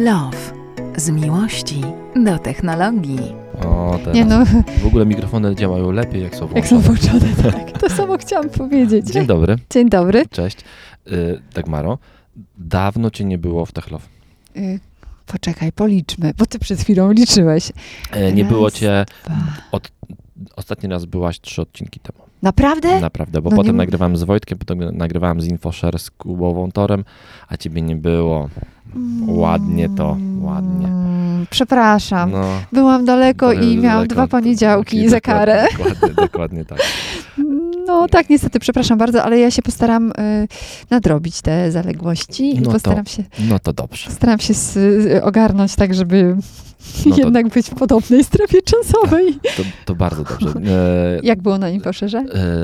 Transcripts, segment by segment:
Tech Love. Z miłości do technologii. O, teraz. Nie no, W ogóle mikrofony działają lepiej, jak są jak są włączone. włączone, tak. To samo chciałam powiedzieć. Dzień dobry, Dzień dobry. cześć. Y, Dagmaro, dawno cię nie było w Techlow. Y, Poczekaj, policzmy, bo ty przed chwilą liczyłeś. E, Nie Raz, było cię, od, ostatni raz byłaś trzy odcinki temu. Naprawdę? Naprawdę, bo No potem nagrywałem z Wojtkiem, potem nagrywałem z InfoShare z Kubową Torem, a ciebie nie było. Ładnie to, ładnie. Przepraszam. No, Byłam daleko to i miałam dwa poniedziałki za karę. Dokładnie, dokładnie tak. No tak, niestety, przepraszam bardzo, ale ja się postaram y, nadrobić te zaległości i No to- postaram się, No to dobrze. postaram się y, ogarnąć tak, żeby No to- jednak być w podobnej strefie czasowej. To, to bardzo dobrze. E, Jak było na InfoSherze?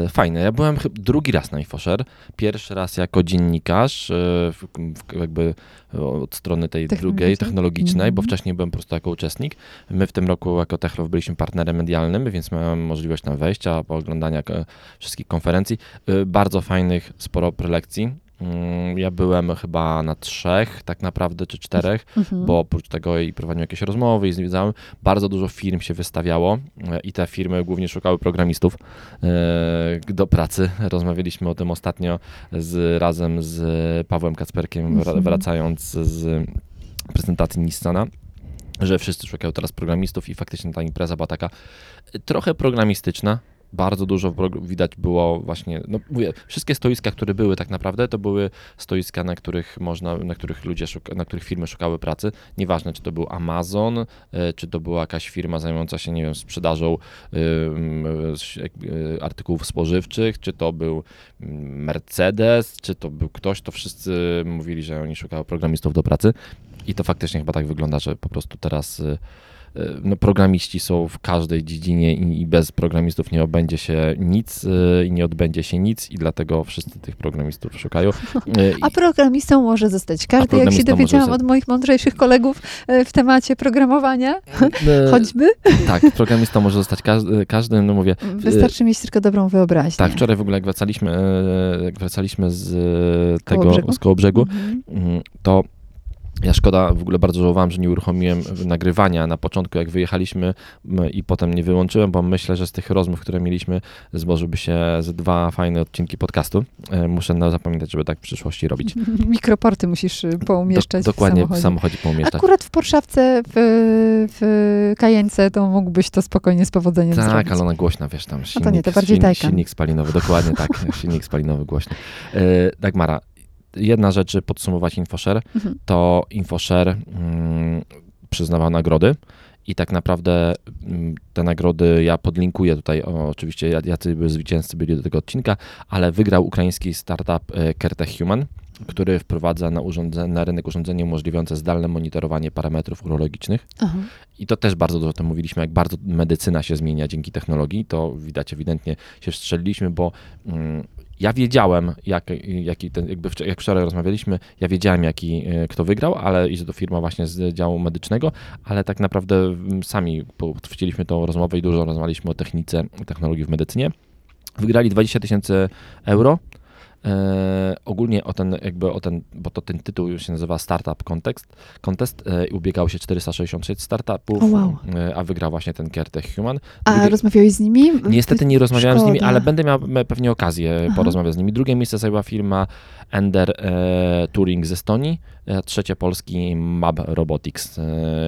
E, Fajne. Ja byłem drugi raz na InfoShare. Pierwszy raz jako dziennikarz, e, w, jakby od strony tej drugiej, Technologicznej? technologicznej, bo Mhm. wcześniej byłem po prostu jako uczestnik. My w tym roku jako Techlow byliśmy partnerem medialnym, więc miałem możliwość tam wejścia, pooglądania e, wszystkich konferencji. E, Bardzo fajnych, sporo prelekcji. Mm, Ja byłem chyba na trzech, tak naprawdę, czy czterech Mhm. bo oprócz tego i prowadziłem jakieś rozmowy i zwiedzałem, bardzo dużo firm się wystawiało e, i te firmy głównie szukały programistów e, do pracy. Rozmawialiśmy o tym ostatnio z, razem z Pawłem Kacperkiem, Mhm. wracając z prezentacji Nissana że wszyscy szukają teraz programistów i faktycznie ta impreza była taka trochę programistyczna. Bardzo dużo widać było właśnie, no mówię, wszystkie stoiska, które były tak naprawdę, to były stoiska, na których można, na których ludzie, szuka, na których firmy szukały pracy. Nieważne, czy to był Amazon, e, czy to była jakaś firma zajmująca się, nie wiem, sprzedażą s- jakby, artykułów spożywczych, czy to był mm, Mercedes, czy to był ktoś, to wszyscy mówili, że oni szukają programistów do pracy. I to faktycznie chyba tak wygląda, że po prostu teraz y, y, no, programiści są w każdej dziedzinie i, i bez programistów nie obędzie się nic y, i nie odbędzie się nic i dlatego wszyscy tych programistów szukają. Y, A programistą może zostać każdy, jak się dowiedziałam od moich mądrzejszych kolegów e, w temacie programowania, y, choćby. Tak, programistą może zostać każdy, każdy no mówię, Wystarczy mieć tylko dobrą wyobraźnię. tak, wczoraj w ogóle jak wracaliśmy, y, jak wracaliśmy z y, tego, Kołobrzegu? z Kołobrzegu, Mhm. Mm, to ja szkoda, w ogóle bardzo żałowałem, że nie uruchomiłem nagrywania na początku, jak wyjechaliśmy i potem nie wyłączyłem, bo myślę, że z tych rozmów, które mieliśmy, złożyłby się z dwa fajne odcinki podcastu. E, Muszę zapamiętać, żeby tak w przyszłości robić. Mikroporty musisz y, poumieszczać Do, dokładnie w w samochodzie. samochodzie poumieszczać. Akurat w Porszawce, w, w Kajence, to mógłbyś to spokojnie z powodzeniem Tak, zrobić. ale ona głośna, wiesz, tam silnik, nie, to bardziej silnik, silnik spalinowy, dokładnie tak, silnik spalinowy głośny. E, Dagmara, jedna rzecz, żeby podsumować InfoShare, Mhm. to InfoShare mm, przyznawał nagrody i tak naprawdę mm, te nagrody ja podlinkuję tutaj, o, oczywiście jacy by zwycięzcy byli do tego odcinka, ale wygrał ukraiński startup e, Kertech Human, który wprowadza na, urządze, na rynek urządzenie umożliwiające zdalne monitorowanie parametrów urologicznych. Aha. I to też bardzo dużo o tym mówiliśmy, jak bardzo medycyna się zmienia dzięki technologii. To widać ewidentnie się strzeliliśmy, bo mm, ja wiedziałem, jak, jaki ten, jakby wczor- jak wczoraj rozmawialiśmy, ja wiedziałem, jaki e, kto wygrał, ale i że to firma właśnie z działu medycznego, ale tak naprawdę mm, sami potwierdziliśmy tą rozmowę i dużo rozmawialiśmy o technice, technologii w medycynie. Wygrali 20 tysięcy euro. E, ogólnie o ten, jakby o ten, bo to ten tytuł się nazywa Startup Contest, Contest e, i ubiegało się 466 startupów, O, wow. e, a wygrał właśnie ten Kertech Human. A Drugie- rozmawiałeś z nimi? Niestety nie rozmawiałem z nimi, Szkoda. ale będę miał pewnie okazję Aha. porozmawiać z nimi. Drugie miejsce zajęła firma Ender e, Touring z Estonii, e, trzecie polski Mab Robotics. E,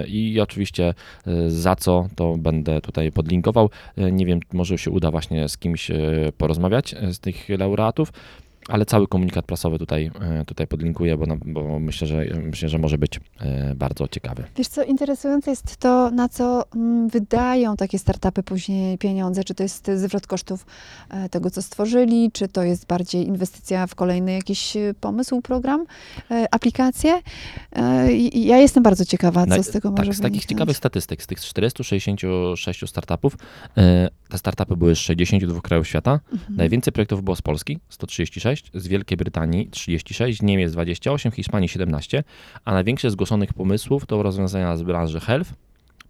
I oczywiście e, za co to będę tutaj podlinkował. Nie wiem, może się uda właśnie z kimś porozmawiać z tych laureatów. Ale cały komunikat prasowy tutaj, e, tutaj podlinkuję, bo, bo myślę, że, myślę, że może być e, bardzo ciekawy. Wiesz co, interesujące jest to, na co mm, wydają takie startupy później pieniądze. Czy to jest zwrot kosztów e, tego, co stworzyli, czy to jest bardziej inwestycja w kolejny jakiś pomysł, program, aplikację. Ja jestem bardzo ciekawa, co z tego tak, może z takich ciekawych statystyk, z tych 466 startupów, te startupy były z 62 krajów świata. Mhm. Najwięcej projektów było z Polski, 136, z Wielkiej Brytanii 36, z Niemiec 28, Hiszpanii 17, a największe zgłoszonych pomysłów to rozwiązania z branży health,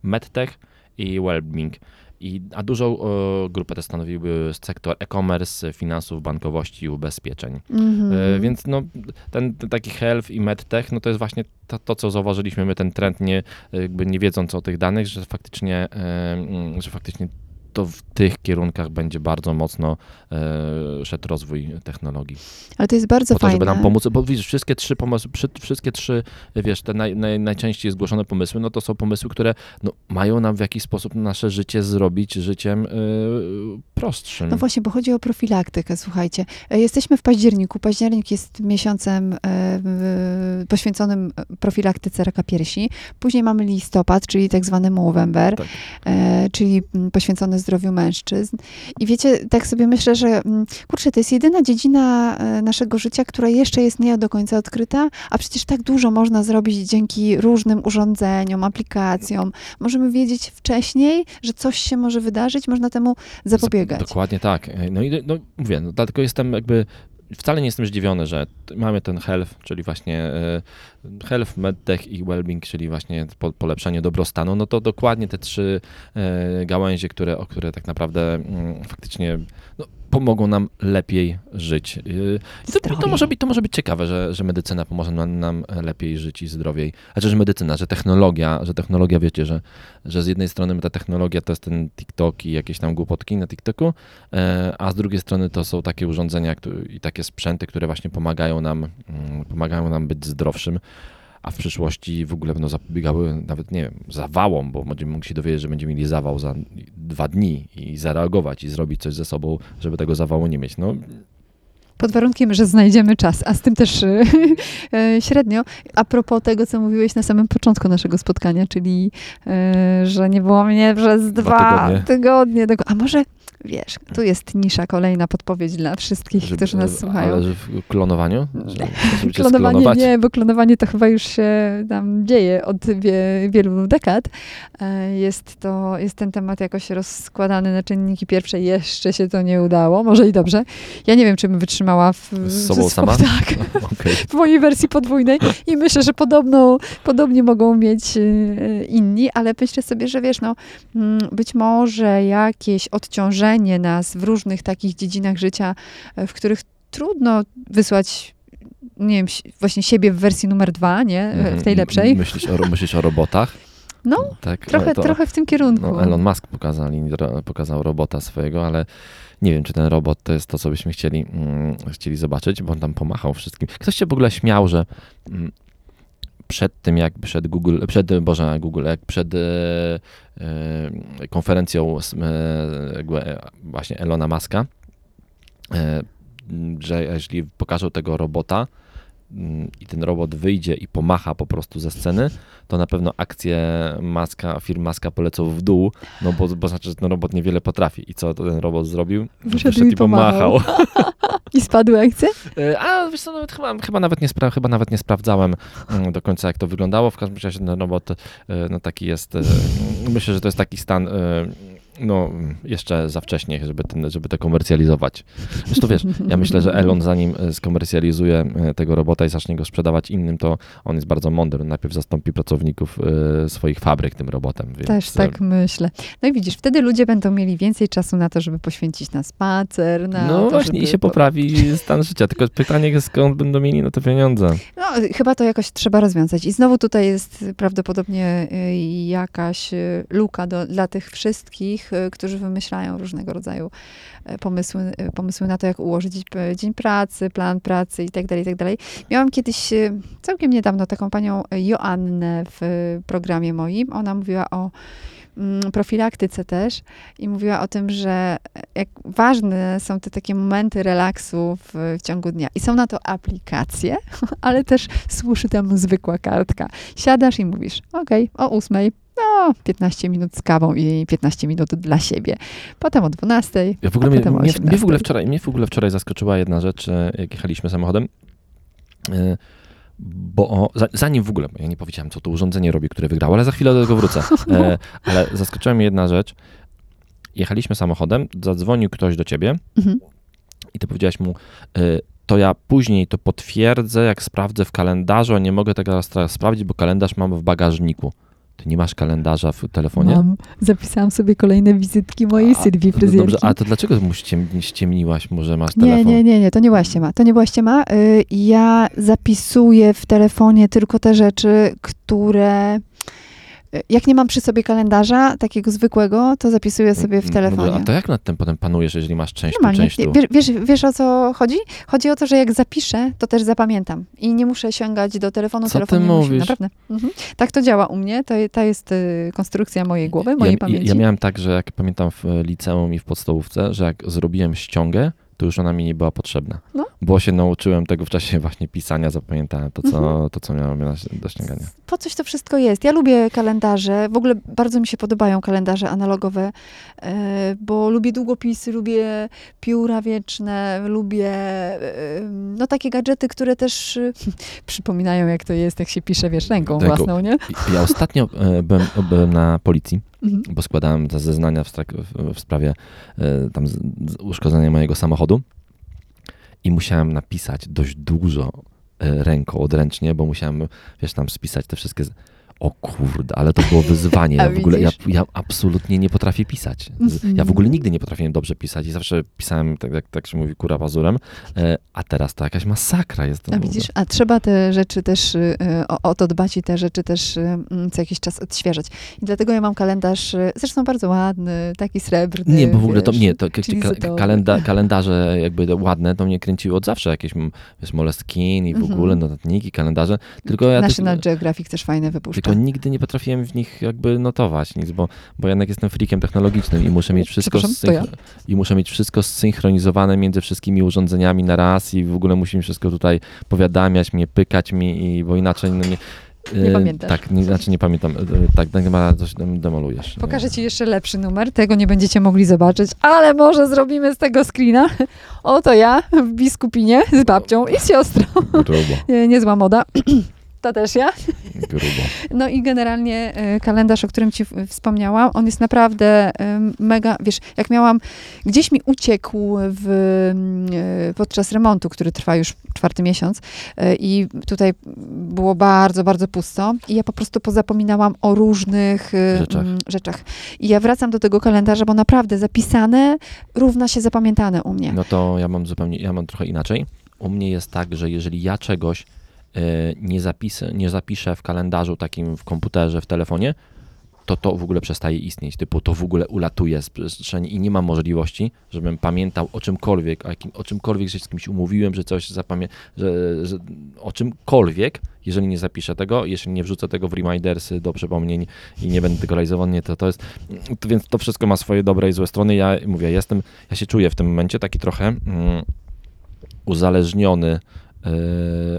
medtech i wellbeing. I, a dużą e, grupę też stanowiły sektor e-commerce, finansów, bankowości i ubezpieczeń. Mhm. E, Więc no, ten, ten taki health i medtech, no to jest właśnie to, to, co zauważyliśmy my, ten trend, nie, jakby nie wiedząc o tych danych, że faktycznie, e, mm, że faktycznie to w tych kierunkach będzie bardzo mocno e, szedł rozwój technologii. Ale to jest bardzo Po to, fajne. żeby nam pomóc, bo widzisz, wszystkie trzy pomysły, wszystkie trzy, wiesz, te naj, naj, najczęściej zgłoszone pomysły, no to są pomysły, które no, mają nam w jakiś sposób nasze życie zrobić życiem e, prostszym. No właśnie, bo chodzi o profilaktykę, słuchajcie. E, Jesteśmy w październiku. Październik jest miesiącem e, poświęconym profilaktyce raka piersi. Później mamy listopad, czyli tak zwany Movember, Tak. e, czyli mm, zdrowiu mężczyzn. I wiecie, tak sobie myślę, że mm, kurczę, to jest jedyna dziedzina e, naszego życia, która jeszcze jest nie do końca odkryta, a przecież tak dużo można zrobić dzięki różnym urządzeniom, aplikacjom. Możemy wiedzieć wcześniej, że coś się może wydarzyć, można temu zapobiegać. Dokładnie tak. No i no, mówię, no, dlatego jestem jakby, wcale nie jestem zdziwiony, że mamy ten health, czyli właśnie e, health, medtech i well-being, czyli właśnie po, polepszenie dobrostanu, no to dokładnie te trzy e, gałęzie, które, o które tak naprawdę mm, faktycznie no, pomogą nam lepiej żyć. E, I to, to, może być, to może być ciekawe, że, że medycyna pomoże nam, nam lepiej żyć i zdrowiej. Znaczy, że medycyna, że technologia, że technologia, wiecie, że, że z jednej strony ta technologia to jest ten TikTok i jakieś tam głupotki na TikToku, e, a z drugiej strony to są takie urządzenia i takie sprzęty, które właśnie pomagają nam, mm, pomagają nam być zdrowszym, a w przyszłości w ogóle będą zapobiegały nawet, nie wiem, zawałom, bo będziemy mogli się dowiedzieć, że będziemy mieli zawał za dwa dni i zareagować i zrobić coś ze sobą, żeby tego zawału nie mieć. No, Pod warunkiem, że znajdziemy czas, a z tym też y, średnio. A propos tego, co mówiłeś na samym początku naszego spotkania, czyli y, że nie było mnie przez Dwa dwa, tygodnie. tygodnie. Tego- A może, wiesz, tu jest nisza, kolejna podpowiedź dla wszystkich, którzy nas słuchają. Ale w klonowaniu? Że, Klonowanie sklonować? nie, bo klonowanie to chyba już się tam dzieje od wie, wielu dekad. E, Jest to, jest ten temat jakoś rozskładany na czynniki pierwsze. Jeszcze się to nie udało, może i dobrze. Ja nie wiem, czy bym wytrzymała w, Z sobą sama? Tak, Okej. w mojej wersji podwójnej i myślę, że podobną, podobnie mogą mieć e, inni, ale myślę sobie, że wiesz, no, mm, być może jakieś odciążenie nas w różnych takich dziedzinach życia, e, w których trudno wysłać nie wiem, właśnie siebie w wersji numer dwa, nie? E, W tej Mhm. lepszej. Myślisz o, myślisz o robotach? No, tak, trochę, to, trochę w tym kierunku. No, Elon Musk pokazali, ro- pokazał robota swojego, ale nie wiem, czy ten robot to jest to, co byśmy chcieli, mm, chcieli zobaczyć, bo on tam pomachał wszystkim. Ktoś się w ogóle śmiał, że mm, przed tym, jak przed Google, przed, Boże, Google, jak przed e, e, konferencją e, e, właśnie Elona Muska, e, że jeśli pokażą tego robota mm, i ten robot wyjdzie i pomacha po prostu ze sceny, to na pewno akcje Maska, firm Maska polecą w dół, no bo, bo znaczy, że ten robot niewiele potrafi. I co ten robot zrobił? Wyszedł i pomachał. I spadły akcje? E, A wiesz co, nawet chyba, chyba, nawet nie spra- chyba nawet nie sprawdzałem mm, do końca, jak to wyglądało. W każdym razie ten robot e, no, taki jest. e, Myślę, że to jest taki stan. No, jeszcze za wcześnie, żeby, ten, żeby to komercjalizować. Zresztą wiesz, ja myślę, że Elon zanim e, skomercjalizuje e, tego robota i zacznie go sprzedawać innym, to on jest bardzo mądry. Najpierw zastąpi pracowników e, swoich fabryk tym robotem. Więc, Też tak myślę. No i widzisz, wtedy ludzie będą mieli więcej czasu na to, żeby poświęcić na spacer, na No to, właśnie, i się po- poprawi stan życia. Tylko pytanie, skąd będą mieli na to pieniądze? No, chyba to jakoś trzeba rozwiązać. I znowu tutaj jest prawdopodobnie y, jakaś y, luka do, dla tych wszystkich, y, którzy wymyślają różnego rodzaju y, pomysły, y, pomysły na to, jak ułożyć y, dzień pracy, plan pracy i tak dalej, i tak. Miałam kiedyś całkiem niedawno taką panią Joannę w programie moim. Ona mówiła o mm, profilaktyce też i mówiła o tym, że jak ważne są te takie momenty relaksu w, w ciągu dnia. I są na to aplikacje, ale też służy temu zwykła kartka. Siadasz i mówisz, okej, o ósmej, no, 15 minut z kawą i 15 minut dla siebie. Potem o 12. Ja w ogóle mnie, mnie, mnie, w ogóle 18. wczoraj, mnie w ogóle wczoraj zaskoczyła jedna rzecz, e, jak jechaliśmy samochodem. E, Bo zanim w ogóle, ja nie powiedziałem, co to urządzenie robi, które wygrało, ale za chwilę do tego wrócę. E, Ale zaskoczyła mnie jedna rzecz. Jechaliśmy samochodem, zadzwonił ktoś do ciebie Mhm. i ty powiedziałaś mu, to ja później to potwierdzę, jak sprawdzę w kalendarzu, a nie mogę tego teraz, teraz sprawdzić, bo kalendarz mam w bagażniku. Ty nie masz kalendarza w telefonie? Mam. Zapisałam sobie kolejne wizytki mojej A, Sylwii no fryzjerki. Dobrze, a to dlaczego mu ściem, ściemniłaś, może masz Nie, telefon? nie, nie, nie, to nie była ściema. To nie była ściema. Y, Ja zapisuję w telefonie tylko te rzeczy, które. Y, Jak nie mam przy sobie kalendarza takiego zwykłego, to zapisuję sobie w No telefonie. dobrze, a to jak nad tym potem panujesz, jeżeli masz część tu, Normalnie. część tu? Wiesz, wiesz, wiesz o co chodzi? Chodzi o to, że jak zapiszę, to też zapamiętam. I nie muszę sięgać do telefonu. Co telefon ty nie musi. mówisz? Naprawdę. Mhm. Tak to działa u mnie. To, to jest y, konstrukcja mojej głowy, mojej ja, pamięci. Ja miałem tak, że jak pamiętam w liceum i w podstawówce, że jak zrobiłem ściągę, to już ona mi nie była potrzebna. No. Bo się nauczyłem tego w czasie właśnie pisania, zapamiętałem to, co, Mhm. to, co miałem do ściągania. po coś to wszystko jest. Ja lubię kalendarze, w ogóle bardzo mi się podobają kalendarze analogowe, e, bo lubię długopisy, lubię pióra wieczne, lubię e, no takie gadżety, które też e, przypominają jak to jest, jak się pisze, wiesz, ręką własną, nie? Ja ostatnio byłem, byłem na policji, Mhm. bo składałem te zeznania w, w, sprawie e, tam z, z uszkodzenia mojego samochodu i musiałem napisać dość dużo e, ręką, odręcznie, bo musiałem, wiesz, tam spisać te wszystkie... O kurde, ale to było wyzwanie. Ja w ogóle, ja, ja absolutnie nie potrafię pisać. Z- Ja w Mhm. ogóle nigdy nie potrafiłem dobrze pisać i zawsze pisałem, tak jak tak się mówi, kura pazurem, e, a teraz to jakaś masakra jest. A ogóle. widzisz, a trzeba te rzeczy też, y, o, o to dbać i te rzeczy też y, mm, co jakiś czas odświeżać. I dlatego ja mam kalendarz, y, zresztą bardzo ładny, taki srebrny. Nie, bo w ogóle to wiesz, nie, to ka- kalenda, kalendarze jakby ładne, to mnie kręciły od zawsze, jakieś wiesz, i w Mhm. ogóle notatniki, kalendarze, tylko ja też, National Geographic też fajne wypuszcza. Tylko nigdy nie potrafiłem w nich jakby notować nic, bo, bo jednak jestem freakiem technologicznym i muszę mieć wszystko to ja. i muszę mieć wszystko zsynchronizowane między wszystkimi urządzeniami na raz i w ogóle musi mi wszystko tutaj powiadamiać mnie, pykać mi, i, bo inaczej no nie... Nie e, pamiętasz. Tak, nie, znaczy nie pamiętam. E, Tak, tak chyba coś dem- demolujesz. Pokażę ci jeszcze lepszy numer, tego nie będziecie mogli zobaczyć, ale może zrobimy z tego screena. Oto ja w biskupinie z babcią i z siostrą. Grubo, Nie- Niezła moda. To też ja. grubo. No i generalnie e, kalendarz, o którym ci wspomniałam, on jest naprawdę e, mega, wiesz, jak miałam, gdzieś mi uciekł w, mm, e, podczas remontu, który trwa już czwarty miesiąc i tutaj było bardzo, bardzo pusto i ja po prostu pozapominałam o różnych e, Rzeczach. mm, rzeczach. I ja wracam do tego kalendarza, bo naprawdę zapisane równa się zapamiętane u mnie. No to ja mam zupełnie, ja mam trochę inaczej. U mnie jest tak, że jeżeli ja czegoś nie, zapisę, nie zapiszę w kalendarzu takim w komputerze, w telefonie, to to w ogóle przestaje istnieć. Typu to w ogóle ulatuje z przestrzeni i nie ma możliwości, żebym pamiętał o czymkolwiek, o, jakim, o czymkolwiek, że z kimś umówiłem, że coś zapamię, że, że o czymkolwiek, jeżeli nie zapiszę tego, jeżeli nie wrzucę tego w remindersy do przypomnień i nie będę tego realizował, nie, to to jest, to, więc to wszystko ma swoje dobre i złe strony. Ja mówię, jestem, ja się czuję w tym momencie taki trochę mm, uzależniony e,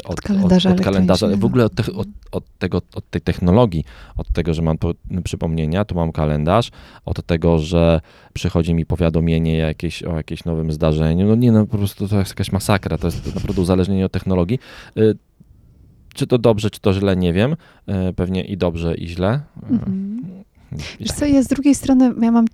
od, kalendarza od, od kalendarza, w ogóle od, te, od, od, tego, od tej technologii, od tego, że mam to, przypomnienia, tu mam kalendarz, od tego, że przychodzi mi powiadomienie jakieś, o jakimś nowym zdarzeniu. No nie, no po prostu to jest jakaś masakra, to jest naprawdę uzależnienie od technologii. Y, Czy to dobrze, czy to źle, nie wiem. Y, Pewnie i dobrze, i źle. Mhm. Wiesz tak. co, ja z drugiej strony ja mam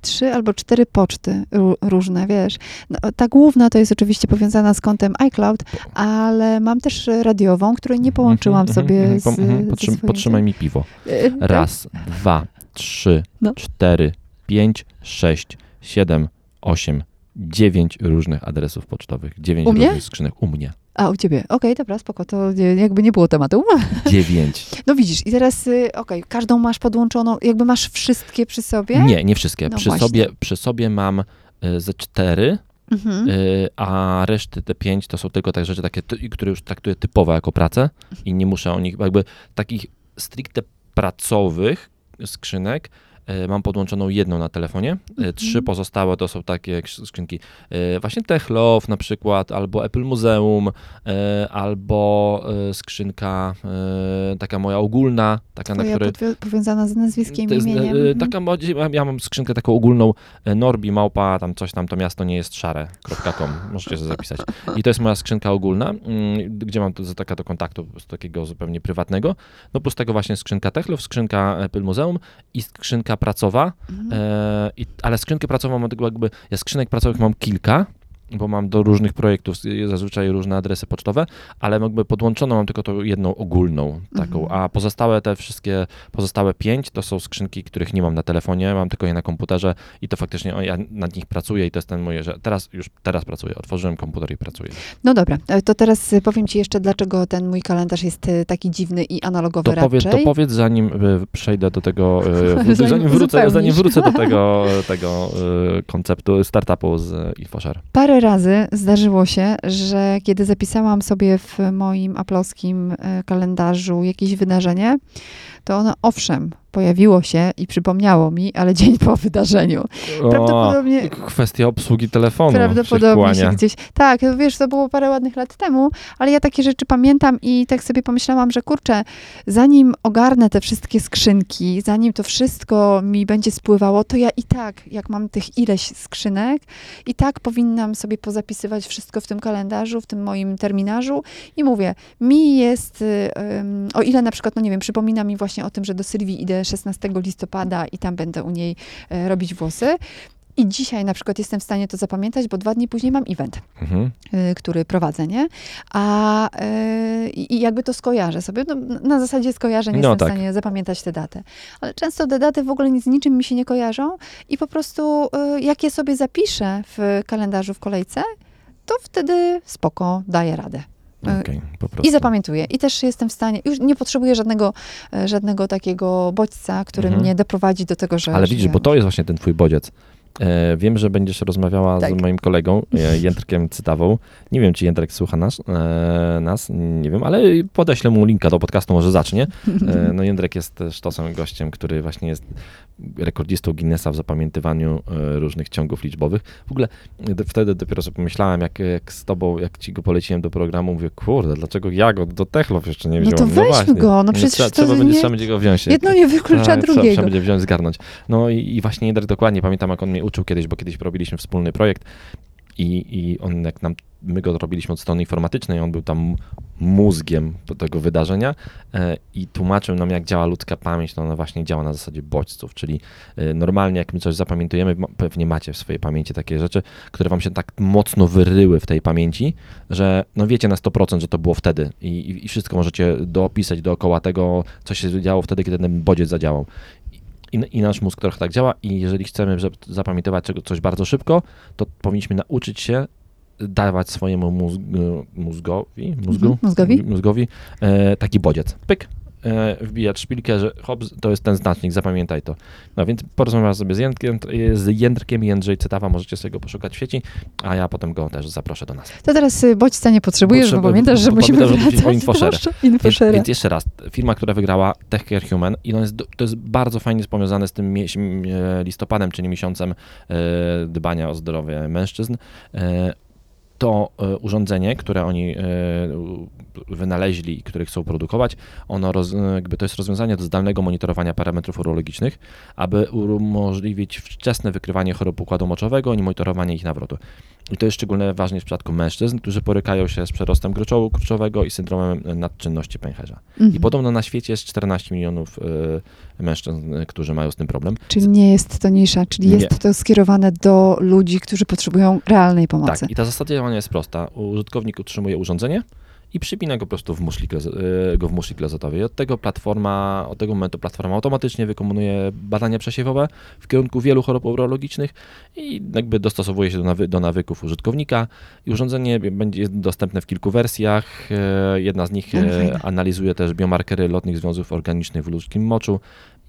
trzy albo cztery poczty ró- różne, wiesz. No, ta główna to jest oczywiście powiązana z kontem iCloud, ale mam też radiową, której nie połączyłam Mhm, sobie mhm, z, mhm, mhm. Potrzym. Potrzymaj mi piwo. E, tak? Raz, dwa, trzy, No. cztery, pięć, sześć, siedem, osiem, dziewięć różnych adresów pocztowych. Dziewięć różnych skrzynek. U mnie. A, u ciebie. Okej, dobra, spoko, to nie, jakby nie było tematu. Dziewięć. No widzisz, i teraz, y, okej, każdą masz podłączoną, jakby masz wszystkie przy sobie? Nie, nie wszystkie. No przy, właśnie. sobie, przy sobie mam y, ze cztery, Mhm. y, a reszty te pięć to są tylko tak rzeczy takie, które już traktuję typowo jako pracę i nie muszę o nich, jakby takich stricte pracowych skrzynek mam podłączoną jedną na telefonie. Mhm. Trzy pozostałe to są takie sk- skrzynki y, właśnie Techlove na przykład, albo Apple Muzeum, albo skrzynka taka moja ogólna, taka na Twoja której... podwi- powiązana z nazwiskiem, To jest, imieniem. e, Mhm. taka, ja- mam skrzynkę taką ogólną, e, Norbi, Małpa, tam coś tam, to miasto nie jest szare.com, możecie sobie zapisać. I to jest moja skrzynka ogólna, mm, gdzie mam to taka do kontaktu z takiego zupełnie prywatnego. No plus tego właśnie skrzynka Techlove, skrzynka Apple Muzeum i skrzynka pracowa, Mhm. e, i, ale skrzynkę pracową mam tego jakby, ja skrzynek pracowych mam kilka, bo mam do różnych projektów y, zazwyczaj różne adresy pocztowe, ale jakby podłączoną mam tylko tą jedną ogólną taką, Mhm. a pozostałe te wszystkie, pozostałe pięć to są skrzynki, których nie mam na telefonie, mam tylko je na komputerze i to faktycznie o, ja nad nich pracuję i to jest ten moje, że teraz już teraz pracuję, otworzyłem komputer i pracuję. No dobra, e, to teraz e, powiem Ci jeszcze, dlaczego ten mój kalendarz jest e, taki dziwny i analogowy To powiedz, raczej. to powiedz zanim y, przejdę do tego, y, Zanim wrócę, zanim wrócę do tego, tego y, konceptu startupu z InfoShare. Parę razy zdarzyło się, że kiedy zapisałam sobie w moim aploskim e, kalendarzu jakieś wydarzenie, to ono owszem pojawiło się i przypomniało mi, ale dzień po wydarzeniu. Prawdopodobnie- O, kwestia obsługi telefonu Prawdopodobnie się gdzieś. Tak, wiesz, to było parę ładnych lat temu, ale ja takie rzeczy pamiętam i tak sobie pomyślałam, że kurczę, zanim ogarnę te wszystkie skrzynki, zanim to wszystko mi będzie spływało, to ja i tak, jak mam tych ileś skrzynek, i tak powinnam sobie pozapisywać wszystko w tym kalendarzu, w tym moim terminarzu i mówię, mi jest, o ile na przykład, no nie wiem, przypomina mi właśnie o tym, że do Sylwii idę 16 listopada i tam będę u niej e, robić włosy. I dzisiaj na przykład jestem w stanie to zapamiętać, bo dwa dni później mam event, Mhm. y, który prowadzę, nie? A y, i jakby to skojarzę sobie. No, na zasadzie skojarzeń No jestem tak. w stanie zapamiętać te daty. Ale często te daty w ogóle nic z niczym mi się nie kojarzą i po prostu y, jak je sobie zapiszę w kalendarzu w kolejce, to wtedy spoko, daję radę. Y, po prostu. I zapamiętuję. I też jestem w stanie, już nie potrzebuję żadnego, e, żadnego takiego bodźca, który Mhm. mnie doprowadzi do tego, że... Ale widzisz, bo to jest właśnie ten twój bodziec. E, wiem, że będziesz rozmawiała Tak. z moim kolegą, e, Jędrkiem Cytawą. Nie wiem, czy Jędrek słucha nas, e, nas, nie wiem, ale podeślę mu linka do podcastu, może zacznie. No Jędrek jest też sztosem gościem, który właśnie jest rekordzistą Guinnessa w zapamiętywaniu różnych ciągów liczbowych. W ogóle wtedy dopiero sobie pomyślałem, jak, jak z tobą, jak ci go poleciłem do programu, mówię, kurde, dlaczego ja go do Techlow jeszcze nie No wziąłem? to weźmy właśnie. go, no przecież trzeba, to trzeba, będzie, nie- trzeba będzie go wziąć. Jedno nie wyklucza Tak, trzeba- drugiego. Trzeba będzie wziąć, zgarnąć. No i, i właśnie Jędrek dokładnie pamiętam, jak on uczył kiedyś, bo kiedyś robiliśmy wspólny projekt i, i on jak nam, my go robiliśmy od strony informatycznej, on był tam mózgiem tego wydarzenia e, i tłumaczył nam, jak działa ludzka pamięć, to ona właśnie działa na zasadzie bodźców, czyli e, normalnie jak my coś zapamiętujemy, pewnie macie w swojej pamięci takie rzeczy, które wam się tak mocno wyryły w tej pamięci, że no wiecie na 100%, że to było wtedy i, i wszystko możecie dopisać dookoła tego, co się działo wtedy, kiedy ten bodziec zadziałał. I, I nasz mózg trochę tak działa i jeżeli chcemy zapamiętywać coś bardzo szybko, to powinniśmy nauczyć się dawać swojemu mózg, mózgowi, mózgu, Mhm, mózgowi. mózgowi e, taki bodziec. Pyk, wbijać szpilkę, że hop, to jest ten znacznik, zapamiętaj to. No więc porozmawiam sobie z Jędrkiem, z Jędrkiem Jędrzej Cytawa, możecie sobie go poszukać w sieci, a ja potem go też zaproszę do nas. To teraz y, bodźca nie potrzebujesz, bo Potrzeba- pamiętasz, że bo musimy musimy wracać Infoshare. Więc, więc jeszcze raz, firma, która wygrała Tech Care Human i on jest, to jest bardzo fajnie powiązane z tym e, listopadem, czyli miesiącem e, dbania o zdrowie mężczyzn. E, to e, urządzenie, które oni e, wynaleźli i które chcą produkować, ono roz, jakby to jest rozwiązanie do zdalnego monitorowania parametrów urologicznych, aby umożliwić wczesne wykrywanie chorób układu moczowego i monitorowanie ich nawrotu. I to jest szczególnie ważne w przypadku mężczyzn, którzy borykają się z przerostem gruczołu kurczowego i syndromem nadczynności pęcherza. I Mhm. podobno na świecie jest 14 milionów e, mężczyzn, którzy mają z tym problem. Czyli nie jest to nisza, czyli Nie. jest to skierowane do ludzi, którzy potrzebują realnej pomocy. Tak, i ta zasada działania jest prosta. Użytkownik utrzymuje urządzenie i przypina go po prostu w muszli, e, go w muszli klozetowej. Od tego platforma, od tego momentu platforma automatycznie wykonuje badania przesiewowe w kierunku wielu chorób urologicznych i jakby dostosowuje się do, nawy- do nawyków użytkownika. I urządzenie będzie jest dostępne w kilku wersjach. E, Jedna z nich e, fajne. analizuje też biomarkery lotnych związków organicznych w ludzkim moczu.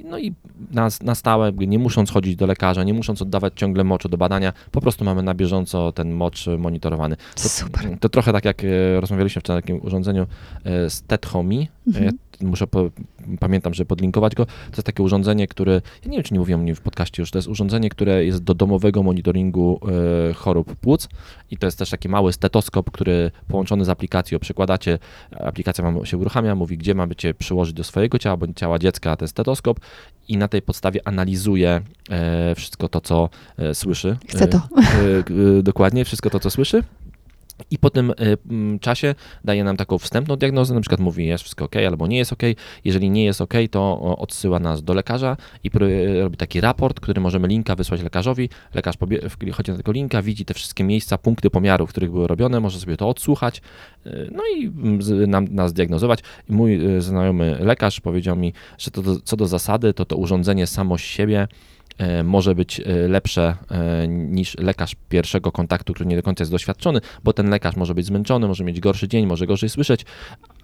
No i na, na stałe, nie musząc chodzić do lekarza, nie musząc oddawać ciągle moczu do badania, po prostu mamy na bieżąco ten mocz e, monitorowany. To, Super. to trochę tak jak e, rozmawialiśmy wczoraj o takim urządzeniu e, z Tethomi. Mhm. Muszę, po, pamiętam, że podlinkować go. To jest takie urządzenie, które, ja nie wiem, czy nie mówiłem o nim w podcaście już, to jest urządzenie, które jest do domowego monitoringu e, chorób płuc i to jest też taki mały stetoskop, który połączony z aplikacją, przykładacie, aplikacja wam się uruchamia, mówi, gdzie macie przyłożyć do swojego ciała bądź ciała dziecka ten stetoskop i na tej podstawie analizuje e, wszystko to, co e, słyszy. Chcę to. Dokładnie, wszystko to, co słyszy. I po tym mm, czasie daje nam taką wstępną diagnozę, na przykład mówi jest wszystko ok, albo nie jest ok. Jeżeli nie jest ok, to odsyła nas do lekarza i pr- robi taki raport, który możemy linka wysłać lekarzowi. Lekarz wchodzi na tego linka, widzi te wszystkie miejsca, punkty pomiaru, w których były robione, może sobie to odsłuchać, y, no i nam, nas diagnozować. I mój znajomy lekarz powiedział mi, że to co do zasady, to to urządzenie samo z siebie e, może być e, lepsze e, niż lekarz pierwszego kontaktu, który nie do końca jest doświadczony, bo ten lekarz może być zmęczony, może mieć gorszy dzień, może gorzej słyszeć,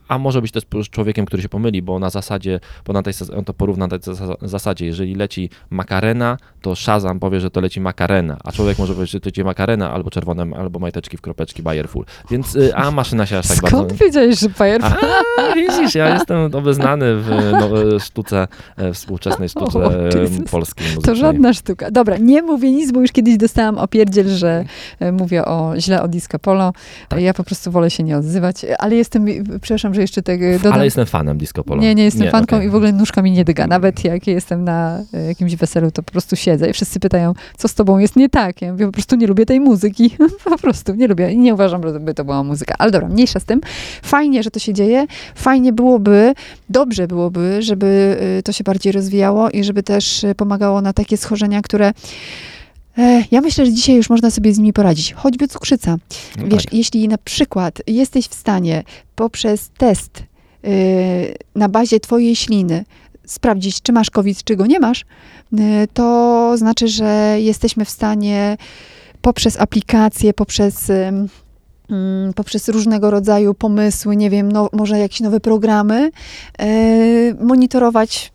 a może być też człowiekiem, który się pomyli, bo na zasadzie, bo na tej, on to porówna na tej zas- zasadzie, jeżeli leci makarena, to Shazam powie, że to leci makarena, a człowiek może powiedzieć, że to leci makarena, albo czerwone, albo majteczki w kropeczki Bayer Full. Więc, y, a maszyna się aż tak Skąd bardzo... wiedziałeś, że Bayer A, widzisz, ja jestem obeznany w no, sztuce, e, współczesnej sztuce O, e, polskiej To muzycznej. żadna sztuka. Dobra, nie mówię nic, bo już kiedyś dostałam opierdziel, że e, mówię o źle o disco polo. Tak. Ja po prostu wolę się nie odzywać, ale jestem, przepraszam, że jeszcze tego dodam. Ale jestem fanem disco polo. Nie, nie jestem fanką okej. i w ogóle nóżka mi nie dyga. Nawet jak jestem na e, jakimś weselu, to po prostu siedzę i wszyscy pytają, co z tobą jest nie tak. Ja mówię, po prostu nie lubię tej muzyki. po prostu nie lubię i nie uważam, żeby to była muzyka. Ale dobra, mniejsza z tym. Fajnie, że to się dzieje. Fajnie byłoby, dobrze byłoby, żeby e, to się bardziej rozwijało i żeby też e, pomagało na takie schorzenia, które ja myślę, że dzisiaj już można sobie z nimi poradzić. Choćby cukrzyca. No Wiesz, tak. jeśli na przykład jesteś w stanie poprzez test yy, na bazie twojej śliny sprawdzić, czy masz COVID, czy go nie masz, yy, to znaczy, że jesteśmy w stanie poprzez aplikacje, poprzez, ym, poprzez różnego rodzaju pomysły, nie wiem, no, może jakieś nowe programy, yy, monitorować,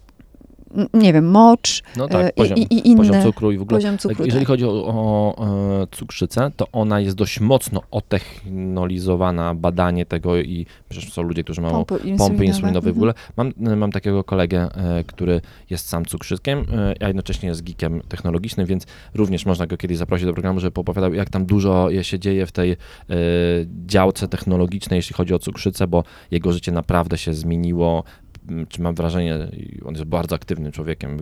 nie wiem, mocz No tak, yy, poziom, i, i inne. poziom cukru i w ogóle poziom cukru. Jeżeli tak. chodzi o, o e, cukrzycę, to ona jest dość mocno otechnolizowana, badanie tego i przecież są ludzie, którzy mają Pompy pompy insulinowe. insulinowe w Mhm. ogóle. Mam, mam takiego kolegę, e, który jest sam cukrzykiem, e, a jednocześnie jest geekiem technologicznym, więc również można go kiedyś zaprosić do programu, żeby opowiadał, jak tam dużo się dzieje w tej e, działce technologicznej, jeśli chodzi o cukrzycę, bo jego życie naprawdę się zmieniło. Czy mam wrażenie, on jest bardzo aktywnym człowiekiem,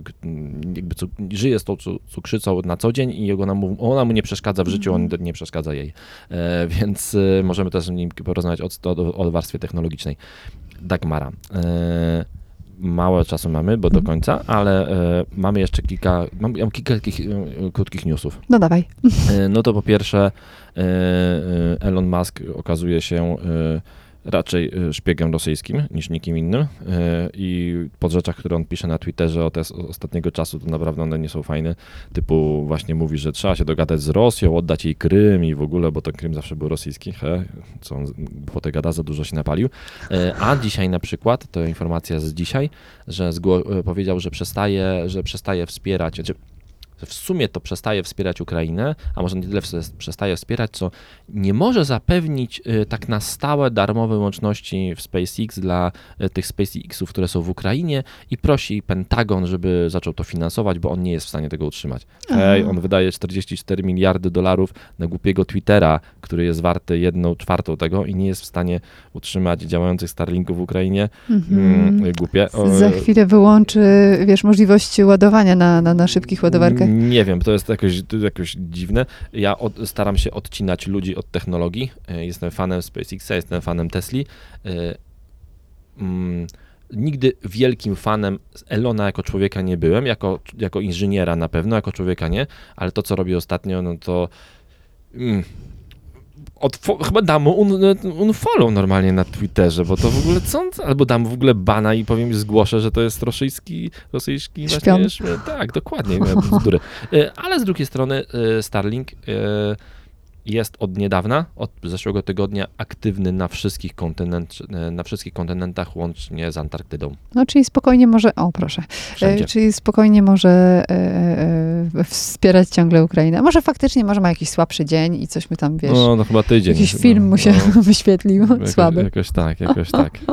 jakby cu- żyje z tą cu- cukrzycą na co dzień i ona mu, ona mu nie przeszkadza w życiu, on nie przeszkadza jej. E, więc e, możemy też z nim porozmawiać o, o, o warstwie technologicznej. Dagmara. E, mało czasu mamy, bo do Mhm. końca, ale e, mamy jeszcze kilka, mam, mam kilka takich e, krótkich newsów. No dawaj. E, no to po pierwsze Elon Musk okazuje się raczej e, szpiegiem rosyjskim niż nikim innym e, i po rzeczach, które on pisze na Twitterze od os- ostatniego czasu, to naprawdę one nie są fajne. Typu właśnie mówi, że trzeba się dogadać z Rosją, oddać jej Krym i w ogóle, bo ten Krym zawsze był rosyjski, he, co on po tej gada za dużo się napalił. E, A dzisiaj na przykład, to informacja z dzisiaj, że powiedział, że przestaje, że przestaje wspierać, znaczy w sumie to przestaje wspierać Ukrainę, a może nie tyle przestaje wspierać, co nie może zapewnić y, tak na stałe darmowe łączności w SpaceX dla y, tych SpaceXów, które są w Ukrainie i prosi Pentagon, żeby zaczął to finansować, bo on nie jest w stanie tego utrzymać. Hej, on wydaje 44 miliardy dolarów na głupiego Twittera, który jest warty jedną czwartą tego i nie jest w stanie utrzymać działających Starlinków w Ukrainie. Mhm. Mm, głupie. Za chwilę wyłączy, wiesz, możliwości ładowania na, na, na szybkich ładowarkach. Nie wiem, to jest jakoś, jakoś dziwne. Ja od, staram się odcinać ludzi od technologii. E, Jestem fanem SpaceXa, jestem fanem Tesli. E, mm, Nigdy wielkim fanem Elona jako człowieka nie byłem, jako, jako inżyniera na pewno, jako człowieka nie, ale to, co robi ostatnio, no to mm, chyba dam mu un, unfollow normalnie na Twitterze, bo to w ogóle co, on- albo dam w ogóle bana i powiem, zgłoszę, że to jest rosyjski, rosyjski właśnie, tak, dokładnie, nie, bzdury. E, Ale z drugiej strony e, Starlink e, jest od niedawna, od zeszłego tygodnia aktywny na wszystkich, kontynent, na wszystkich kontynentach, łącznie z Antarktydą. No, czyli spokojnie może, o proszę, Wszędzie. e, czyli spokojnie może e, e, wspierać ciągle Ukrainę. Może faktycznie może ma jakiś słabszy dzień i coś my tam, wiesz, No, no chyba tydzień. jakiś film mu się no. wyświetlił, Jakoś, słaby. Jakoś tak, jakoś tak.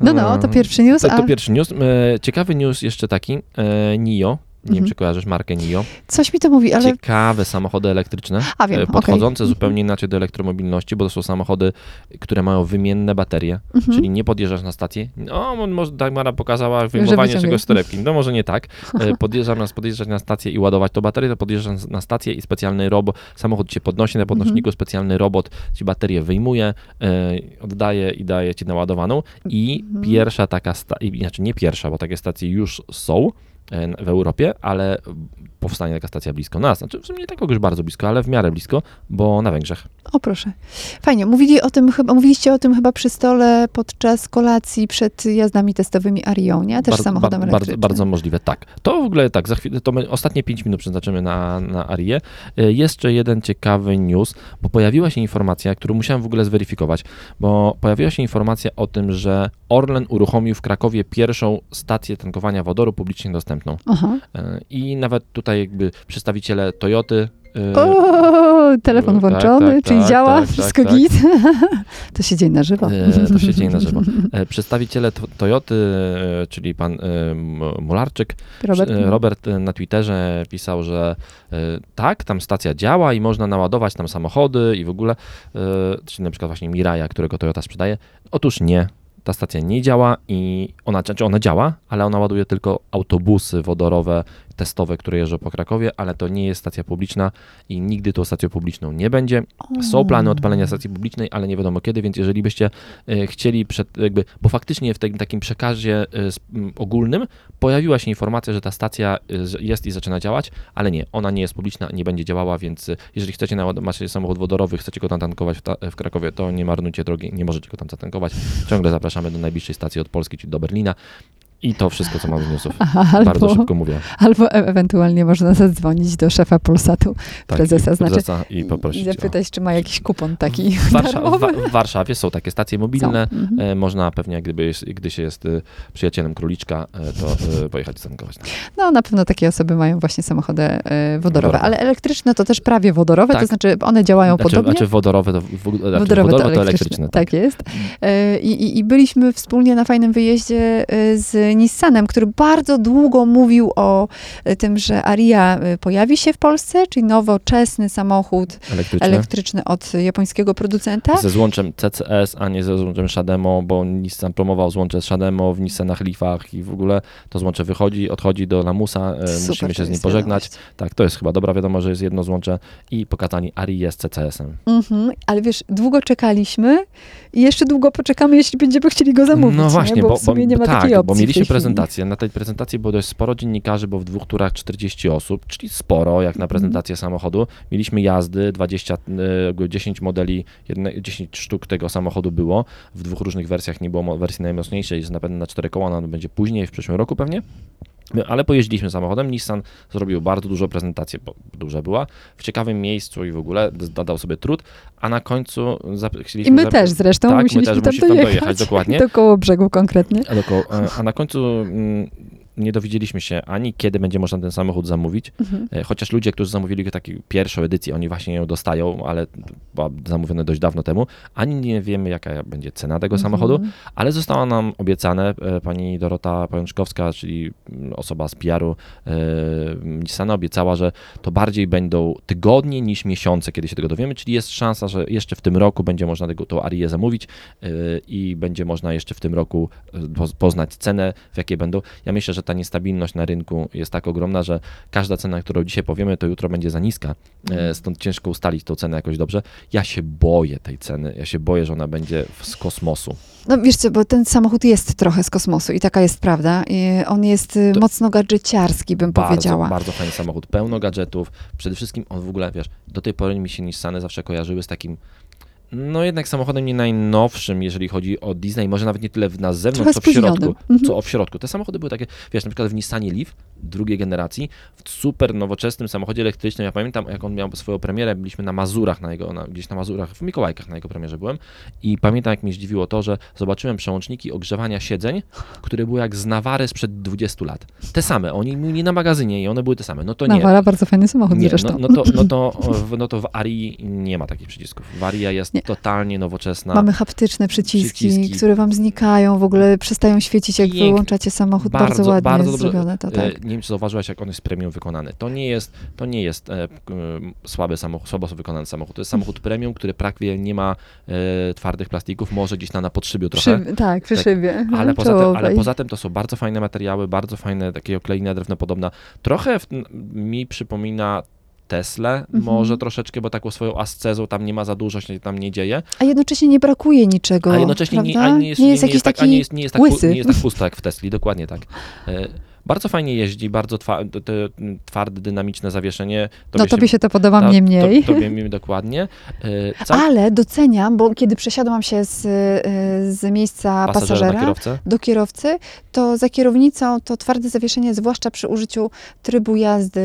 No, no, to pierwszy news, To, a to pierwszy news. E, Ciekawy news jeszcze taki. E, NIO, Nie wiem, Mhm. czy kojarzysz markę NIO. Coś mi to mówi, ale Ciekawe samochody elektryczne, A, wiem, e, podchodzące Mhm. zupełnie inaczej do elektromobilności, bo to są samochody, które mają wymienne baterie, Mhm. czyli nie podjeżdżasz na stację. No, może Dagmara pokazała wyjmowanie czegoś z torebki. No może nie tak. E, Podjeżdżam, zamiast podjeżdżać na stację i ładować tą baterię, to podjeżdżasz na stację i specjalny robot, samochód cię podnosi na podnośniku, specjalny robot ci baterię wyjmuje, e, oddaje i daje ci naładowaną. I pierwsza taka, sta- znaczy nie pierwsza, bo takie stacje już są w Europie, ale powstanie taka stacja blisko nas. Znaczy w sumie nie tak już bardzo blisko, ale w miarę blisko, bo na Węgrzech. O proszę. Fajnie. Mówili o tym chyba, mówiliście o tym chyba przy stole podczas kolacji przed jazdami testowymi Arią, nie? Też Bardzo- samochodem ba- elektrycznym. Bardzo, bardzo możliwe, tak. To w ogóle tak, za chwilę, to my ostatnie 5 minut przeznaczymy na, na Arię. E, Jeszcze jeden ciekawy news, bo pojawiła się informacja, którą musiałem w ogóle zweryfikować, bo pojawiła się informacja o tym, że Orlen uruchomił w Krakowie pierwszą stację tankowania wodoru publicznie dostępną. Aha. E, I nawet tutaj jakby przedstawiciele Toyoty. e, O, telefon tak, włączony, tak, czyli tak, działa, tak, wszystko tak, tak. git. to się dzieje na żywo. E, to się dzieje na żywo. E, Przedstawiciele to- Toyoty, e, czyli pan e, Mularczyk, Robert? E, Robert e, na Twitterze pisał, że e, tak, tam stacja działa i można naładować tam samochody i w ogóle, e, czyli na przykład właśnie Miraja, którego Toyota sprzedaje. Otóż nie, ta stacja nie działa i ona, znaczy ona działa, ale ona ładuje tylko autobusy wodorowe, testowe, które jeżdżą po Krakowie, ale to nie jest stacja publiczna i nigdy tą stacją publiczną nie będzie. Są plany odpalenia stacji publicznej, ale nie wiadomo kiedy, więc jeżeli byście e, chcieli, przed, jakby, bo faktycznie w tym takim przekazie e, ogólnym pojawiła się informacja, że ta stacja e, jest i zaczyna działać, ale nie, ona nie jest publiczna, nie będzie działała, więc jeżeli chcecie, macie samochód wodorowy, chcecie go tam tankować w, ta, w Krakowie, to nie marnujcie drogi, nie możecie go tam zatankować. Ciągle zapraszamy do najbliższej stacji od Polski, czyli do Berlina. I to wszystko, co mam z newsów. Aha, Bardzo albo, szybko mówię. albo e- ewentualnie można zadzwonić do szefa Polsatu Tak, prezesa, i znaczy- prezesa i i poprosić o... zapytać, czy ma jakiś kupon taki W, Warsza- w, w Warszawie są takie stacje mobilne. Mhm. E, można pewnie, gdyby jest, gdy się jest e, przyjacielem króliczka, to pojechać zatankować. No na pewno takie osoby mają właśnie samochody wodorowe, Wodorowe. ale elektryczne to też prawie wodorowe, to Tak. znaczy one działają Znaczy, podobnie. znaczy wodorowe to, w, w, znaczy Wodorowe, wodorowe to elektryczne. Tak, jest. E, I, i, I byliśmy wspólnie na fajnym wyjeździe z Nissanem, który bardzo długo mówił o e, tym, że Aria e, pojawi się w Polsce, czyli nowoczesny samochód Elektryczne. elektryczny od japońskiego producenta. Ze złączem CCS, a nie ze złączem Shademo, bo Nissan promował złącze Shademo w Nissanach Leafach i w ogóle to złącze wychodzi, odchodzi do Lamusa, e, Super musimy się z nim pożegnać. wiadomość. Tak, to jest chyba dobra wiadomość, że jest jedno złącze i pokazali Arię z CCS-em. Mhm, ale wiesz, długo czekaliśmy i jeszcze długo poczekamy, jeśli będziemy chcieli go zamówić. No właśnie, nie? bo, bo, bo, nie ma tak, takiej opcji. bo mieliśmy chwili. prezentację. Na tej prezentacji było dość sporo dziennikarzy, bo w dwóch turach 40 osób, czyli sporo jak na Mhm. prezentację samochodu. Mieliśmy jazdy, 20, e, 10 modeli, jedne, 10 sztuk tego samochodu było. W dwóch różnych wersjach nie było wersji najmocniejszej, jest napęd na 4 koła, ona będzie później, w przyszłym roku pewnie. My- Ale pojeździliśmy samochodem. Nissan zrobił bardzo dużo prezentacji, bo duża była, w ciekawym miejscu i w ogóle dodał sobie trud, a na końcu zap- I chcieliśmy... my też zresztą Tak, my musieliśmy też tam musimy tam dojechać. dojechać, dokładnie. Do koło brzegu konkretnie. A, doko- e, a na końcu mm, nie dowiedzieliśmy się ani kiedy będzie można ten samochód zamówić, Mhm. e, chociaż ludzie, którzy zamówili go taką pierwszą edycję, oni właśnie ją dostają, ale była zamówione dość dawno temu, ani nie wiemy jaka będzie cena tego samochodu, Mhm. ale zostało nam obiecane, e, pani Dorota Pajączkowska, czyli mm, osoba z PR-u e, Nissana obiecała, że to bardziej będą tygodnie niż miesiące, kiedy się tego dowiemy, czyli jest szansa, że jeszcze w tym roku będzie można tego, tą Arię zamówić e, i będzie można jeszcze w tym roku poz- poznać cenę, w jakiej będą. Ja myślę, że ta niestabilność na rynku jest tak ogromna, że każda cena, którą dzisiaj powiemy, to jutro będzie za niska, e, stąd ciężko ustalić tą cenę jakoś dobrze. Ja się boję tej ceny, ja się boję, że ona będzie z kosmosu. No wiesz co, bo ten samochód jest trochę z kosmosu i taka jest prawda. On jest y, To- mocno gadżeciarski, bym Bardzo, powiedziała. bardzo fajny samochód, pełno gadżetów. Przede wszystkim on w ogóle, wiesz, do tej pory mi się Nissany zawsze kojarzyły z takim, no jednak samochodem nie najnowszym, jeżeli chodzi o design, może nawet nie tyle w- na zewnątrz, co w środku. Mhm. Co w środku. Te samochody były takie, wiesz, na przykład w Nissanie Leaf drugiej generacji, w super nowoczesnym samochodzie elektrycznym. Ja pamiętam, jak on miał swoją premierę, byliśmy na Mazurach, na jego, na, gdzieś na Mazurach, w Mikołajkach na jego premierze byłem i pamiętam, jak mnie zdziwiło to, że zobaczyłem przełączniki ogrzewania siedzeń, które były jak z Nawary sprzed 20 lat. Te same, oni nie na magazynie i one były te same. No to nie. Nawara bardzo fajny samochód Nie, zresztą. no, no, to, no, to, w- no to w Arii nie ma takich przycisków. W Aria jest Faktycznie. totalnie nowoczesna. Mamy haptyczne przyciski, Przyciski. które wam znikają, w ogóle przestają świecić, jak Pięknie. wyłączacie samochód. Bardzo, Bardzo- ładnie bardzo jest dobrze, zrobione to, E, tak. Nie wiem, czy zauważyłaś, jak on jest premium wykonany. To nie jest, to nie jest e, m, słaby samochód, słabo wykonany samochód. To jest samochód premium, który prawie nie ma e, twardych plastików, może gdzieś na, na podszybiu trochę. Przy, tak, przy Tak. szybie. Ale poza, tym, ale poza tym to są bardzo fajne materiały, bardzo fajne takie okleina drewnopodobna. Trochę w, mi przypomina Tesla, Mhm. może troszeczkę, bo taką swoją ascezą tam nie ma za dużo, się tam nie dzieje. A jednocześnie nie brakuje niczego, A jednocześnie nie, nie jest, nie jest nie jakiś tak, a taki nie jest, nie jest tak, nie jest tak pusto jak w Tesli, dokładnie tak. E, Bardzo fajnie jeździ, bardzo twarde, dynamiczne zawieszenie. No tobie się to podoba, ta- mnie mniej. To, tobie mi dokładnie. E, cał- Ale doceniam, bo kiedy przesiadłam się z, y, z miejsca pasażera pasażera, do kierowcy, to za kierownicą to twarde zawieszenie, zwłaszcza przy użyciu trybu jazdy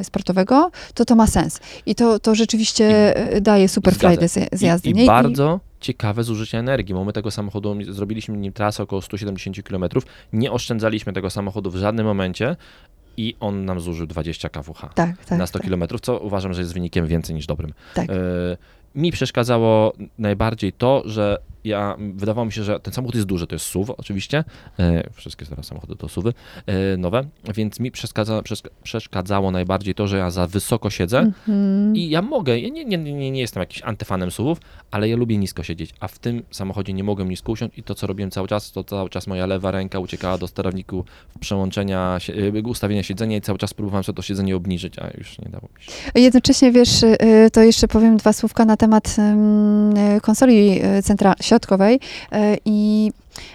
y, sportowego, to to ma sens. I to, to rzeczywiście y, daje super frajdę z, z I, jazdy. i nie? bardzo ciekawe zużycie energii, bo my tego samochodu, zrobiliśmy nim trasę około 170 km, nie oszczędzaliśmy tego samochodu w żadnym momencie i on nam zużył 20 kWh tak, tak, na 100 tak, km, co uważam, że jest wynikiem więcej niż dobrym. tak. E, mi przeszkadzało najbardziej to, że ja, wydawało mi się, że ten samochód jest duży, to jest SUV oczywiście, e, wszystkie teraz samochody to SUVy e, nowe, więc mi przeszkadza, przeszk- przeszkadzało najbardziej to, że ja za wysoko siedzę Mhm. i ja mogę, ja nie, nie, nie, nie jestem jakiś antyfanem SUVów, ale ja lubię nisko siedzieć, a w tym samochodzie nie mogłem nisko usiąść i to, co robiłem cały czas, to cały czas moja lewa ręka uciekała do sterowniku przełączenia, ustawienia siedzenia i cały czas próbowałem sobie to siedzenie obniżyć, a już nie dało mi się. Jednocześnie, wiesz, y, to jeszcze powiem dwa słówka na temat y, konsoli y, środkowej y, i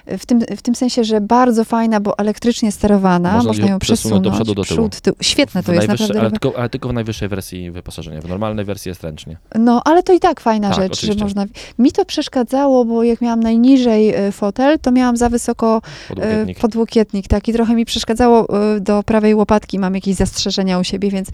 w tym, w tym sensie, że bardzo fajna, bo elektrycznie sterowana, Można można ją przesunąć do przodu, do tyłu. przód, tył. Świetne to jest, naprawdę. ale, tylko, ale tylko w najwyższej wersji wyposażenia, w normalnej wersji jest ręcznie. No, ale to i tak fajna Tak, rzecz, oczywiście. że można... Mi to przeszkadzało, bo jak miałam najniżej y, fotel, to miałam za wysoko y, Podłokietnik. podłokietnik, tak, i trochę mi przeszkadzało y, do prawej łopatki, mam jakieś zastrzeżenia u siebie, więc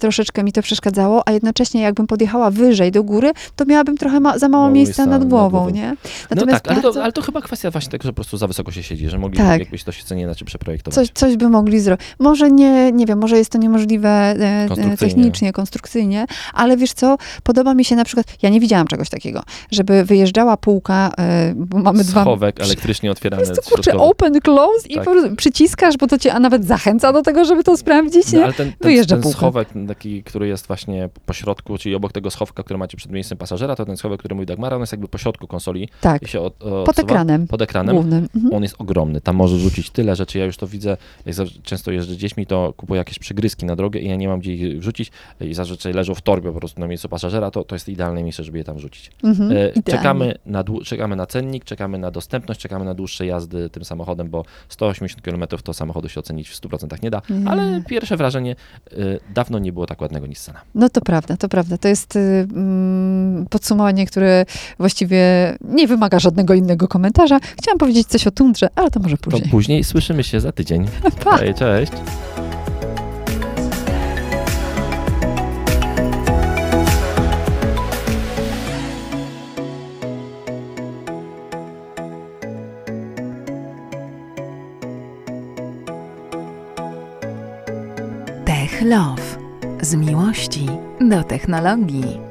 troszeczkę mi to przeszkadzało, a jednocześnie jakbym podjechała wyżej do góry, to miałabym trochę ma, za mało Mało miejsca miejsca nad nad głową, głową. nie? No tak, ale, to, ale to chyba kwestia właśnie tego, że po prostu za wysoko się siedzi, że mogli Tak. jakbyś to siedzenie inaczej przeprojektować. Coś, coś by mogli zrobić. Może nie, nie wiem, może jest to niemożliwe e, e, Konstrukcyjnie. technicznie, konstrukcyjnie, ale wiesz co, podoba mi się na przykład, ja nie widziałam czegoś takiego, żeby wyjeżdżała półka, e, bo mamy dwa... Schowek elektrycznie otwierany. Jest to kurczę open, close i Tak. prostu przyciskasz, bo to cię a nawet zachęca do tego, żeby to sprawdzić, No, nie? ale ten, ten, Wyjeżdża ten półka. schowek taki, który jest właśnie po środku, czyli obok tego schowka, który macie przed miejscem pasażera, to ten schowek, który mówi Dagmara, on jest jakby po środku konsoli Tak, i się od, od, pod ekranem Pod ekranem. Głównym. Mhm. On jest ogromny, tam może rzucić tyle rzeczy. Ja już to widzę, jak często jeżdżę dziećmi, to kupuję jakieś przygryzki na drogę i ja nie mam gdzie ich wrzucić i zazwyczaj leżą w torbie po prostu na miejscu pasażera, to, to jest idealne miejsce, żeby je tam wrzucić. Mhm. E, czekamy, na, czekamy na cennik, czekamy na dostępność, czekamy na dłuższe jazdy tym samochodem, bo 180 km to samochodu się ocenić w 100% nie da, Nie. ale pierwsze wrażenie, e, dawno nie było tak ładnego Nissana. No to prawda, to prawda. To jest y, mm, podsumowanie, które właściwie nie wymaga żadnego innego komentarza. Chciałam powiedzieć coś o tundrze, ale to może To później. później słyszymy się za tydzień. Pa! Hej, cześć. Tech Love. Z miłości do technologii.